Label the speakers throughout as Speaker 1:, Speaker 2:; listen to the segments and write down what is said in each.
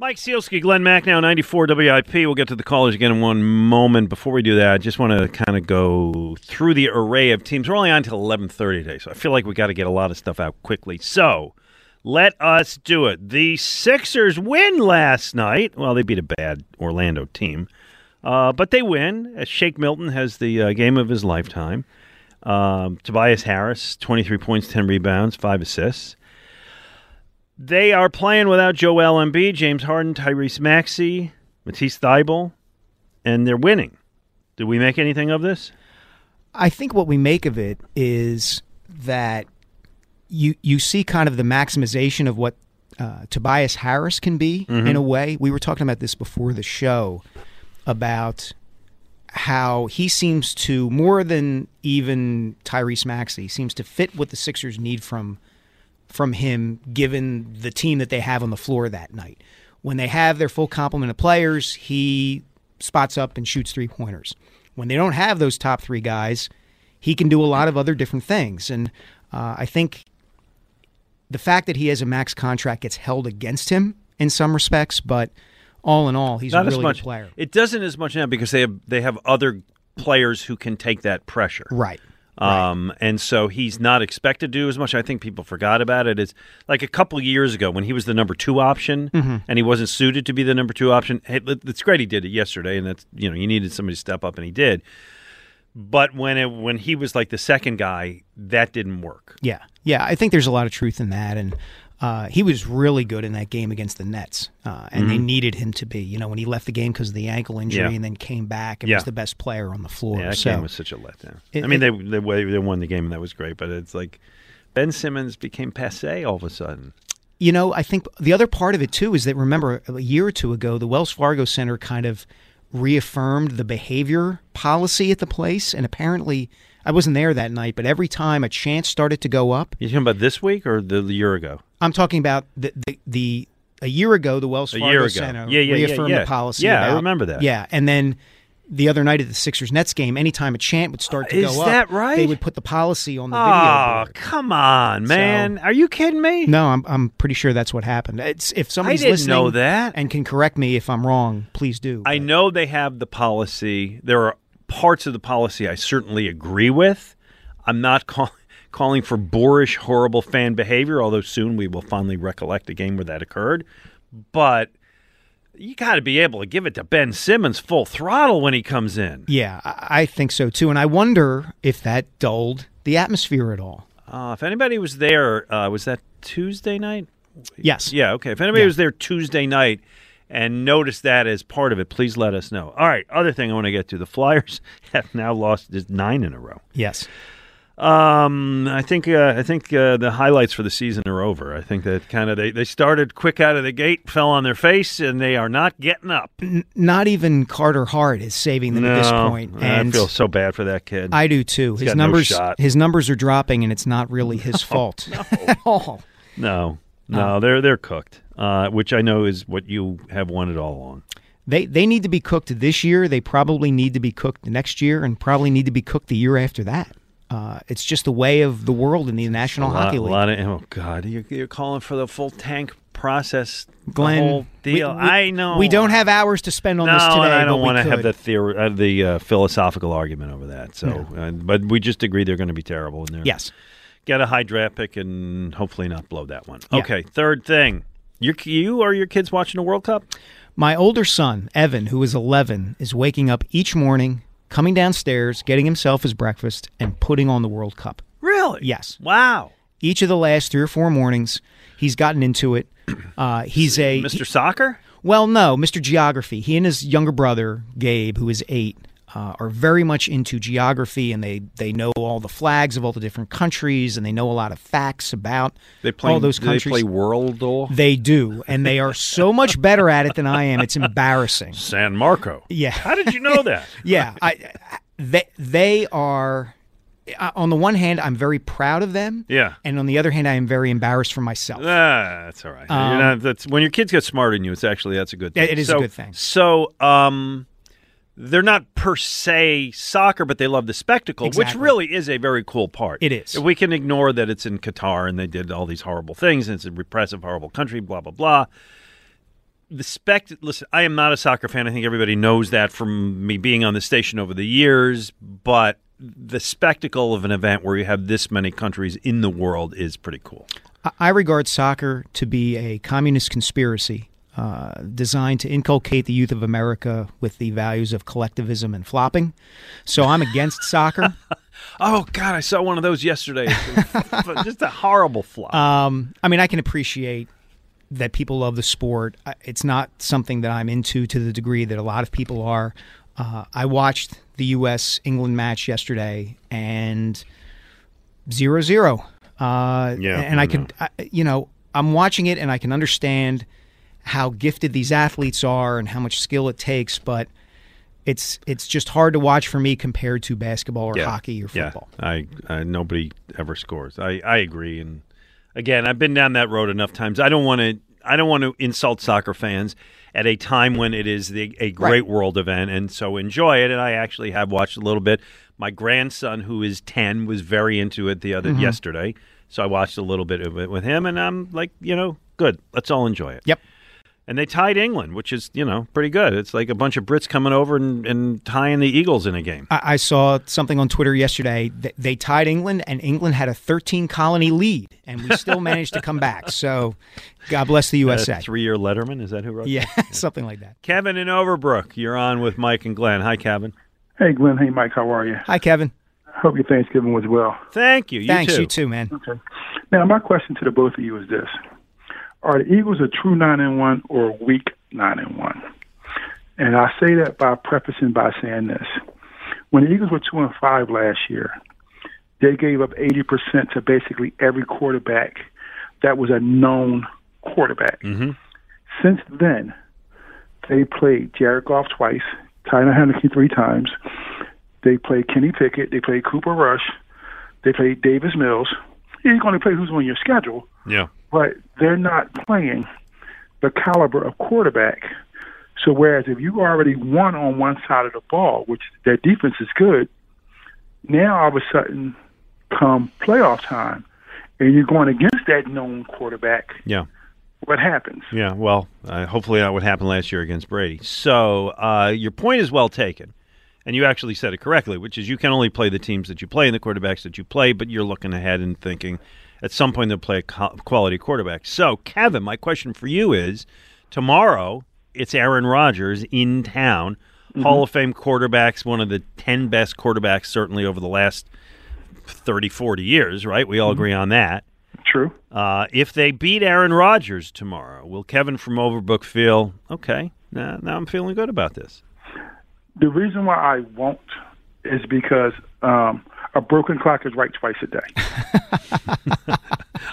Speaker 1: Mike Sielski, Glenn Macnow, 94 WIP. We'll get to the callers again in one moment. Before we do that, I just want to kind of go through the array of teams. We're only on until 11.30 today, so I feel like we got to get a lot of stuff out quickly. So let us do it. The Sixers win last night. Well, they beat a bad Orlando team, uh, but they win. Shake Milton has the uh, game of his lifetime. Um, Tobias Harris, 23 points, 10 rebounds, 5 assists. They are playing without Joel Embiid, James Harden, Tyrese Maxey, Matisse Thybulle, and they're winning. Do we make anything of this?
Speaker 2: I think what we make of it is that you you see kind of the maximization of what uh, Tobias Harris can be
Speaker 1: Mm-hmm.
Speaker 2: in a way. We were talking about this before the show about how he seems to more than even Tyrese Maxey seems to fit what the Sixers need from from him given the team that they have on the floor that night. When they have their full complement of players, he spots up and shoots three pointers. When they don't have those top three guys, he can do a lot of other different things. And uh, I think the fact that he has a max contract gets held against him in some respects, but all in all, he's
Speaker 1: Not
Speaker 2: a
Speaker 1: as
Speaker 2: really
Speaker 1: much.
Speaker 2: good player.
Speaker 1: It doesn't as much now because they have they have other players who can take that pressure.
Speaker 2: Right.
Speaker 1: Um, and so he's not expected to do as much. I think people forgot about it. It's like a couple years ago when he was the number two option
Speaker 2: Mm-hmm.
Speaker 1: and he wasn't suited to be the number two option. Hey, It's great he did it yesterday, and that's you know you needed somebody to step up, and he did. But when it when he was like the second guy, that didn't work.
Speaker 2: Yeah, yeah. I think there's a lot of truth in that, and uh, he was really good in that game against the Nets, uh, and they needed him to be. You know, when he left the game because of the ankle injury,
Speaker 1: Mm-hmm. Yeah.
Speaker 2: and then came back and
Speaker 1: Yeah.
Speaker 2: was the best player on the floor.
Speaker 1: Yeah, that
Speaker 2: so
Speaker 1: game was such a letdown.
Speaker 2: It-
Speaker 1: I mean,
Speaker 2: it-
Speaker 1: they they they won the game, and that was great. But it's like Ben Simmons became passe all of a sudden.
Speaker 2: You know, I think the other part of it too is that remember a year or two ago, the Wells Fargo Center kind of reaffirmed the behavior policy at the place, and apparently, I wasn't there that night, but every time a chance started to go up,
Speaker 1: You're talking about this week or the, the year ago?
Speaker 2: I'm talking about the the, the a year ago, the Wells Fargo. Center
Speaker 1: Yeah, yeah,
Speaker 2: reaffirmed
Speaker 1: yeah.
Speaker 2: the policy.
Speaker 1: Yeah, I remember that.
Speaker 2: Yeah, and then the other night at the Sixers Nets game, anytime a chant would start to
Speaker 1: Is
Speaker 2: go up,
Speaker 1: that right?
Speaker 2: they would put the policy on the
Speaker 1: Oh,
Speaker 2: video board.
Speaker 1: Oh, come on, man! Are you kidding me?
Speaker 2: No, I'm I'm pretty sure that's what happened. It's if somebody's listening
Speaker 1: know that.
Speaker 2: and can correct me if I'm wrong, please do.
Speaker 1: I know they have the policy. There are parts of the policy I certainly agree with. I'm not call- calling for boorish, horrible fan behavior, although soon we will fondly recollect a game where that occurred. But you got to be able to give it to Ben Simmons full throttle when he comes in.
Speaker 2: Yeah, I I think so too, and I wonder if that dulled the atmosphere at all.
Speaker 1: Uh, if anybody was there, uh, was that Tuesday night?
Speaker 2: Yes.
Speaker 1: Yeah, okay. If anybody
Speaker 2: Yeah.
Speaker 1: was there Tuesday night and notice that as part of it, please let us know. All right, other thing I want to get to the Flyers have now lost nine in a row.
Speaker 2: Yes.
Speaker 1: Um, I think uh, I think uh, the highlights for the season are over. I think that kind of they, they started quick out of the gate, fell on their face, and they are not getting up.
Speaker 2: N- not even Carter Hart is saving them
Speaker 1: no,
Speaker 2: at this point. And
Speaker 1: I feel so bad for that kid.
Speaker 2: I do too.
Speaker 1: He's
Speaker 2: his
Speaker 1: no
Speaker 2: numbers
Speaker 1: shot.
Speaker 2: his numbers are dropping, and it's not really his fault at all.
Speaker 1: no, no, they're they're cooked. Uh, which I know is what you have wanted all along.
Speaker 2: They they need to be cooked this year. They probably need to be cooked next year, and probably need to be cooked the year after that. Uh, it's just the way of the world in the National
Speaker 1: lot,
Speaker 2: Hockey League.
Speaker 1: A lot of oh god, you're, you're calling for the full tank process,
Speaker 2: Glenn,
Speaker 1: deal.
Speaker 2: we- we-
Speaker 1: I know
Speaker 2: we don't have hours to spend on
Speaker 1: no,
Speaker 2: this today.
Speaker 1: and I don't want to have the theory, uh, the uh, philosophical argument over that. So, uh, but we just agree they're going to be terrible in there.
Speaker 2: Yes.
Speaker 1: get a high draft pick and hopefully not blow that one.
Speaker 2: Yeah.
Speaker 1: Okay, third thing. You, you or your kids watching the World Cup?
Speaker 2: My older son, Evan, who is 11, is waking up each morning, coming downstairs, getting himself his breakfast, and putting on the World Cup.
Speaker 1: Really?
Speaker 2: Yes.
Speaker 1: Wow.
Speaker 2: Each of the last three or four mornings, he's gotten into it. Uh, he's a
Speaker 1: Mr. Soccer?
Speaker 2: Well, no, Mr. Geography. He and his younger brother, Gabe, who is eight, uh, are very much into geography and they, they know all the flags of all the different countries and they know a lot of facts about
Speaker 1: They play
Speaker 2: all those
Speaker 1: countries. They play World or
Speaker 2: They do, and they are so much better at it than I am. It's embarrassing.
Speaker 1: San Marco.
Speaker 2: Yeah.
Speaker 1: How did you know that?
Speaker 2: Yeah, I, they they are. uh, On the one hand, I'm very proud of them.
Speaker 1: Yeah.
Speaker 2: And on the other hand, I am very embarrassed for myself.
Speaker 1: Ah, that's all right. You're not, that's when your kids get smarter than you. It's actually that's a good thing.
Speaker 2: Um, it is a good thing.
Speaker 1: So, um, they're not per se soccer, but they love the spectacle, which really is a very cool part.
Speaker 2: It is.
Speaker 1: We can ignore that it's in Qatar and they did all these horrible things and it's a repressive, horrible country, blah blah blah. The spect. Listen, I am not a soccer fan. I think everybody knows that from me being on the station over the years. But the spectacle of an event where you have this many countries in the world is pretty cool.
Speaker 2: I regard soccer to be a communist conspiracy uh, designed to inculcate the youth of America with the values of collectivism and flopping. So I'm against soccer.
Speaker 1: Oh God, I saw one of those yesterday. Just a horrible flop.
Speaker 2: Um, I mean, I can appreciate that people love the sport. It's not something that I'm into to the degree that a lot of people are. Uh, I watched the U.S. England match yesterday and zero zero. Uh,
Speaker 1: Yeah,
Speaker 2: and I,
Speaker 1: I
Speaker 2: can, I, you know, I'm watching it and I can understand how gifted these athletes are and how much skill it takes, but it's it's just hard to watch for me compared to basketball or hockey or football.
Speaker 1: Yeah, I, I nobody ever scores. I, I agree. And again, I've been down that road enough times. I don't want to. I don't want to insult soccer fans at a time when it is the, a great
Speaker 2: Right.
Speaker 1: world event, and so enjoy it. And I actually have watched a little bit. My grandson, who is ten, was very into it the other
Speaker 2: Mm-hmm.
Speaker 1: yesterday, so I watched a little bit of it with him, and I'm like, you know, good. Let's all enjoy it.
Speaker 2: Yep.
Speaker 1: And they tied England, which is you know pretty good. It's like a bunch of Brits coming over and, and tying the Eagles in a game.
Speaker 2: I, I saw something on Twitter yesterday. That they tied England, and England had a 13 colony lead, and we still managed to come back. So, God bless the USA.
Speaker 1: Three year Letterman, is that who wrote? that?
Speaker 2: yeah, something like that.
Speaker 1: Kevin in Overbrook, you're on with Mike and Glenn. Hi, Kevin.
Speaker 3: Hey, Glenn. Hey, Mike. How are you?
Speaker 2: Hi, Kevin.
Speaker 3: Hope your Thanksgiving was well.
Speaker 1: Thank you. You
Speaker 2: Thanks,
Speaker 1: too.
Speaker 2: you too, man.
Speaker 3: Okay. Now, my question to the both of you is this: Are the Eagles a true nine and one or a weak nine and one? And I say that by prefacing by saying this: When the Eagles were two and five last year, they gave up eighty percent to basically every quarterback that was a known quarterback.
Speaker 1: Mhm.
Speaker 3: Since then, they played Jared Goff twice, Taylor Heinicke three times. They played Kenny Pickett. They played Cooper Rush. They played Davis Mills. You're going to play who's on your schedule,
Speaker 1: Yeah.
Speaker 3: But they're not playing the caliber of quarterback. So whereas if you already won on one side of the ball, which their defense is good, now all of a sudden come playoff time, and you're going against that known quarterback.
Speaker 1: Yeah.
Speaker 3: What happens?
Speaker 1: Yeah. Well, uh, hopefully that would happen last year against Brady. So uh, your point is well taken. And you actually said it correctly, which is you can only play the teams that you play and the quarterbacks that you play, but you're looking ahead and thinking at some point they'll play a quality quarterback. So, Kevin, my question for you is tomorrow it's Aaron Rodgers in town, Hall of Fame quarterbacks, one of the 10 best quarterbacks certainly over the last 30, 40 years, right? We all agree on that.
Speaker 3: True.
Speaker 1: Uh, if they beat Aaron Rodgers tomorrow, will Kevin from Overbrook feel okay? Now, now I'm feeling good about this.
Speaker 3: The reason why I won't is because um, a broken clock is right twice a day.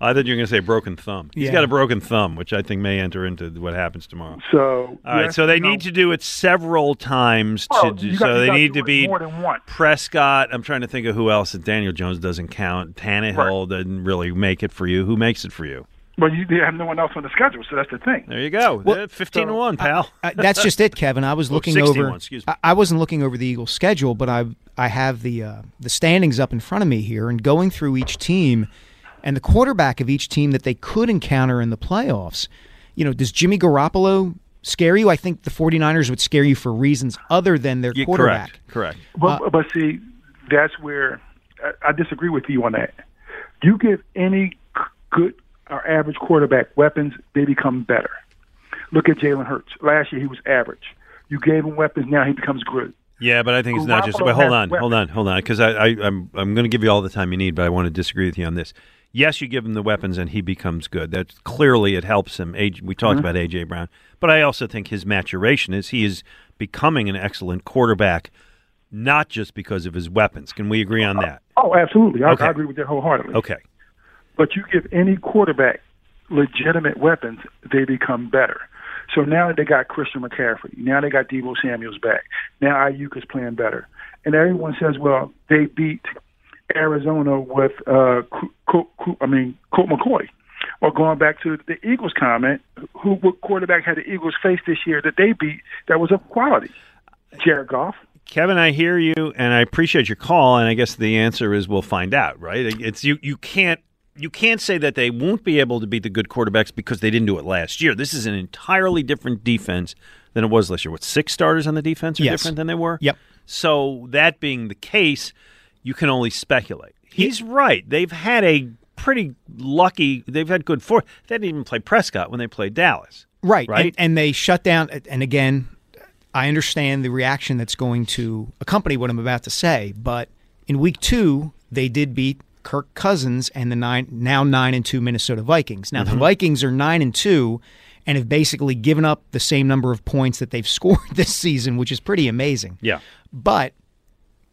Speaker 1: I thought you were going to say broken thumb. He's got a broken thumb, which I think may enter into what happens tomorrow.
Speaker 3: So
Speaker 1: All right,
Speaker 3: yes,
Speaker 1: so they
Speaker 3: no.
Speaker 1: need to do it several times. To
Speaker 3: Oh,
Speaker 1: do,
Speaker 3: you got-
Speaker 1: so they
Speaker 3: gotta
Speaker 1: need
Speaker 3: do
Speaker 1: to
Speaker 3: it
Speaker 1: be
Speaker 3: more than once.
Speaker 1: Prescott. I'm trying to think of who else. Daniel Jones doesn't count. Tannehill didn't really make it for you. Who makes it for you?
Speaker 3: But you they have no one else on the schedule, so that's the thing.
Speaker 1: There you go.
Speaker 2: Well,
Speaker 1: Uh, Fifteen to
Speaker 3: so-
Speaker 1: one, pal.
Speaker 2: Uh, that's just it, Kevin. I was looking
Speaker 1: 61,
Speaker 2: over.
Speaker 1: excuse me.
Speaker 2: I, I wasn't looking over the Eagles' schedule, but I I have the uh, the standings up in front of me here and going through each team and the quarterback of each team that they could encounter in the playoffs. You know, does Jimmy Garoppolo scare you? I think the 49ers would scare you for reasons other than their
Speaker 1: Yeah,
Speaker 2: quarterback.
Speaker 1: correct. Correct.
Speaker 3: But, but see, that's where I, I disagree with you on that. Do you give any good or average quarterback weapons, they become better. Look at Jalen Hurts. Last year he was average. You gave him weapons, now he becomes good.
Speaker 1: Yeah, but I think it's not just. But hold on, hold on, hold on, because I, I, I'm I'm going to give you all the time you need, but I want to disagree with you on this. Yes, you give him the weapons and he becomes good. That's clearly it helps him. A- We talked mm-hmm. about AJ Brown, but I also think his maturation is he is becoming an excellent quarterback, not just because of his weapons. Can we agree on that?
Speaker 3: Oh, absolutely. I,
Speaker 1: Okay.
Speaker 3: I agree with that wholeheartedly.
Speaker 1: Okay.
Speaker 3: But you give any quarterback legitimate weapons, they become better. So now they got Christian McCaffrey. Now they got Deebo Samuels back. Now Aiyuk is playing better. And everyone says, well, they beat Arizona with, uh, I mean, Colt McCoy. Or going back to the Eagles comment, who what quarterback had the Eagles face this year that they beat that was of quality? Jared Goff.
Speaker 1: Kevin, I hear you, and I appreciate your call. And I guess the answer is we'll find out, right? It's you. You can't. You can't say that they won't be able to beat the good quarterbacks because they didn't do it last year. This is an entirely different defense than it was last year. What six starters on the defense are
Speaker 2: Yes.
Speaker 1: different than they were?
Speaker 2: Yep.
Speaker 1: So that being the case, you can only speculate. He's right. They've had a pretty lucky. They've had good for. They didn't even play Prescott when they played Dallas.
Speaker 2: Right.
Speaker 1: Right.
Speaker 2: And, and they shut down. And again, I understand the reaction that's going to accompany what I'm about to say. But in week two, they did beat Kirk Cousins and the nine now nine and two Minnesota Vikings. Now
Speaker 1: Mm-hmm.
Speaker 2: the Vikings are nine and two and have basically given up the same number of points that they've scored this season, which is pretty amazing.
Speaker 1: Yeah.
Speaker 2: But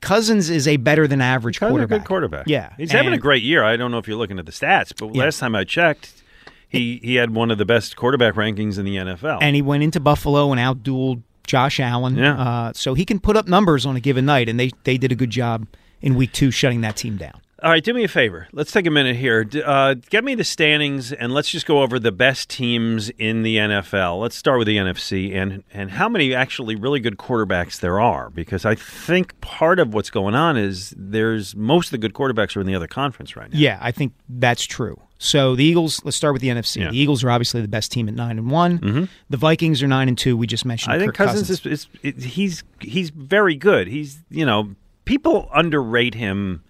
Speaker 2: Cousins is a better than average
Speaker 1: Kind of a
Speaker 2: quarterback.
Speaker 1: good quarterback.
Speaker 2: Yeah.
Speaker 1: he's having a great year. I don't know if you're looking at the stats, but
Speaker 2: Yeah.
Speaker 1: last time I checked, he he had one of the best quarterback rankings in the NFL.
Speaker 2: and he went into Buffalo and outdueled Josh Allen.
Speaker 1: Yeah.
Speaker 2: Uh, so he can put up numbers on a given night, and they they did a good job in week two shutting that team down.
Speaker 1: All right, do me a favor. Let's take a minute here. Uh, get me the standings, and let's just go over the best teams in the NFL. Let's start with the NFC and and how many actually really good quarterbacks there are, because I think part of what's going on is there's most of the good quarterbacks are in the other conference right now.
Speaker 2: Yeah, I think that's true. So the Eagles. Let's start with the NFC.
Speaker 1: Yeah.
Speaker 2: The Eagles are obviously the best team at nine and one. Mm-hmm. The Vikings are nine and two. We just mentioned.
Speaker 1: I think
Speaker 2: Kirk
Speaker 1: Cousins, is, is, is he's he's very good. He's you know people underrate him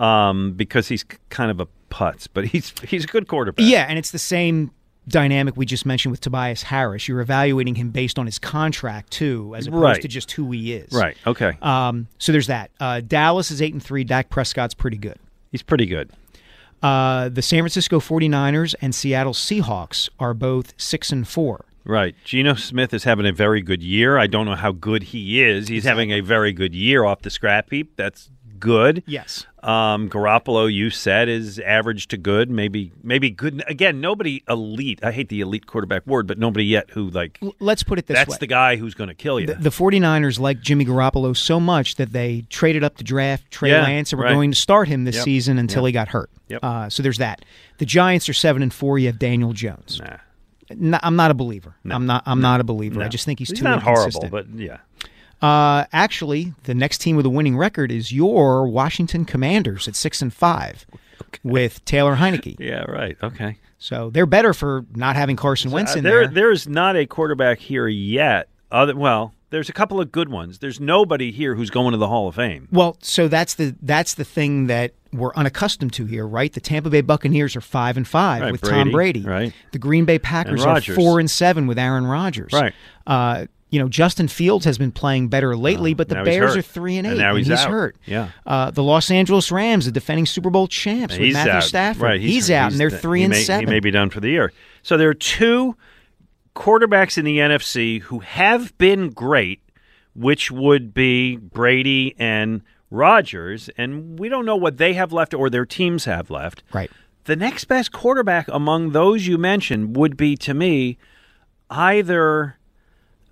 Speaker 1: um, because he's kind of a putz, but he's he's a good quarterback.
Speaker 2: Yeah, and it's the same dynamic we just mentioned with Tobias Harris. You're evaluating him based on his contract too, as opposed
Speaker 1: Right.
Speaker 2: to just who he is.
Speaker 1: right. Okay,
Speaker 2: Um, so there's that. Uh, Dallas is eight and three. Dak Prescott's pretty good.
Speaker 1: he's pretty good.
Speaker 2: Uh, the San Francisco 49ers and Seattle Seahawks are both 6 and 4.
Speaker 1: Right. Geno Smith is having a very good year. I don't know how good he is. He's having a very good year off the scrap heap. That's good.
Speaker 2: Yes.
Speaker 1: Um, Garoppolo, you said, is average to good. Maybe, maybe good. Again, nobody elite. I hate the elite quarterback word, but nobody yet who like.
Speaker 2: Let's put it this
Speaker 1: That's
Speaker 2: way.
Speaker 1: the guy who's going to kill you.
Speaker 2: the, the 49ers like Jimmy Garoppolo so much that they traded up to draft Trey
Speaker 1: Yeah,
Speaker 2: Lance and were
Speaker 1: right.
Speaker 2: going to start him this
Speaker 1: Yep.
Speaker 2: season until
Speaker 1: Yep.
Speaker 2: he got hurt.
Speaker 1: Yep.
Speaker 2: Uh, so there's that. The Giants are 7 and 4. You have Daniel Jones.
Speaker 1: Nah.
Speaker 2: N- I'm not a believer. I'm not I'm not a believer. I just think he's,
Speaker 1: he's
Speaker 2: too
Speaker 1: not horrible, but yeah.
Speaker 2: Uh, actually, the next team with a winning record is your Washington Commanders at 6 and 5 with Taylor Heinicke.
Speaker 1: Yeah, right. Okay.
Speaker 2: So they're better for not having Carson Wentz
Speaker 1: Uh,
Speaker 2: in
Speaker 1: there,
Speaker 2: there.
Speaker 1: there's not a quarterback here yet. Other, well, there's a couple of good ones. There's nobody here who's going to the Hall of Fame.
Speaker 2: Well, so that's the that's the thing that we're unaccustomed to here, right? The Tampa Bay Buccaneers are five and five
Speaker 1: Right,
Speaker 2: with Tom
Speaker 1: Brady,
Speaker 2: Brady.
Speaker 1: right.
Speaker 2: The Green Bay Packers are four and seven with Aaron Rodgers.
Speaker 1: Right.
Speaker 2: Uh, you know, Justin Fields has been playing better lately, but the Bears are three and eight,
Speaker 1: And now he's out.
Speaker 2: hurt.
Speaker 1: Yeah.
Speaker 2: Uh, the Los Angeles Rams, the defending Super Bowl champs, with
Speaker 1: He's
Speaker 2: Matthew
Speaker 1: out.
Speaker 2: Stafford,
Speaker 1: Right,
Speaker 2: he's, out, and they're three and
Speaker 1: may,
Speaker 2: seven.
Speaker 1: He may be done for the year. So there are two quarterbacks in the NFC who have been great, which would be Brady and Rodgers, and we don't know what they have left or their teams have left.
Speaker 2: Right.
Speaker 1: The next best quarterback among those you mentioned would be to me either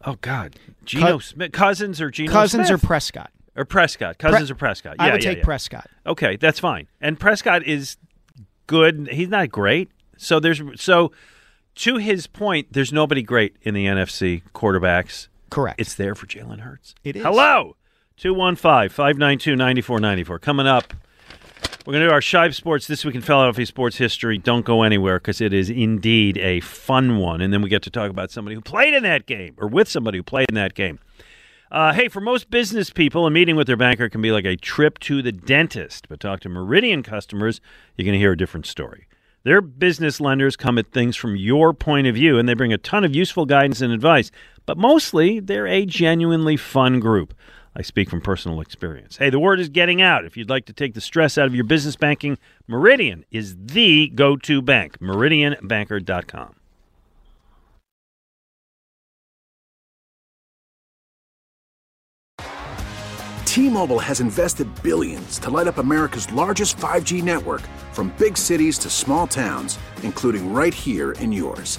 Speaker 1: oh god, Geno
Speaker 2: Cou-
Speaker 1: Smith, Cousins or Geno
Speaker 2: Cousins
Speaker 1: Smith.
Speaker 2: or Prescott?
Speaker 1: or Prescott. Cousins
Speaker 2: Pre-
Speaker 1: or Prescott.
Speaker 2: I
Speaker 1: Yeah,
Speaker 2: would
Speaker 1: yeah,
Speaker 2: take
Speaker 1: yeah.
Speaker 2: Prescott.
Speaker 1: Okay, that's fine. And Prescott is good. He's not great. So there's so to his point, there's nobody great in the NFC quarterbacks.
Speaker 2: Correct.
Speaker 1: It's there for Jalen Hurts.
Speaker 2: It is.
Speaker 1: Hello. 215 592 9494. Coming up, we're going to do our Shive Sports This Week in Philadelphia Sports History. Don't go anywhere because it is indeed a fun one. And then we get to talk about somebody who played in that game or with somebody who played in that game. Uh, hey, for most business people, a meeting with their banker can be like a trip to the dentist. But talk to Meridian customers, you're going to hear a different story. Their business lenders come at things from your point of view, and they bring a ton of useful guidance and advice. But mostly, they're a genuinely fun group. I speak from personal experience. Hey, the word is getting out. If you'd like to take the stress out of your business banking, Meridian is the go to bank. MeridianBanker.com.
Speaker 4: T-Mobile has invested billions to light up America's largest 5G network from big cities to small towns, including right here in yours.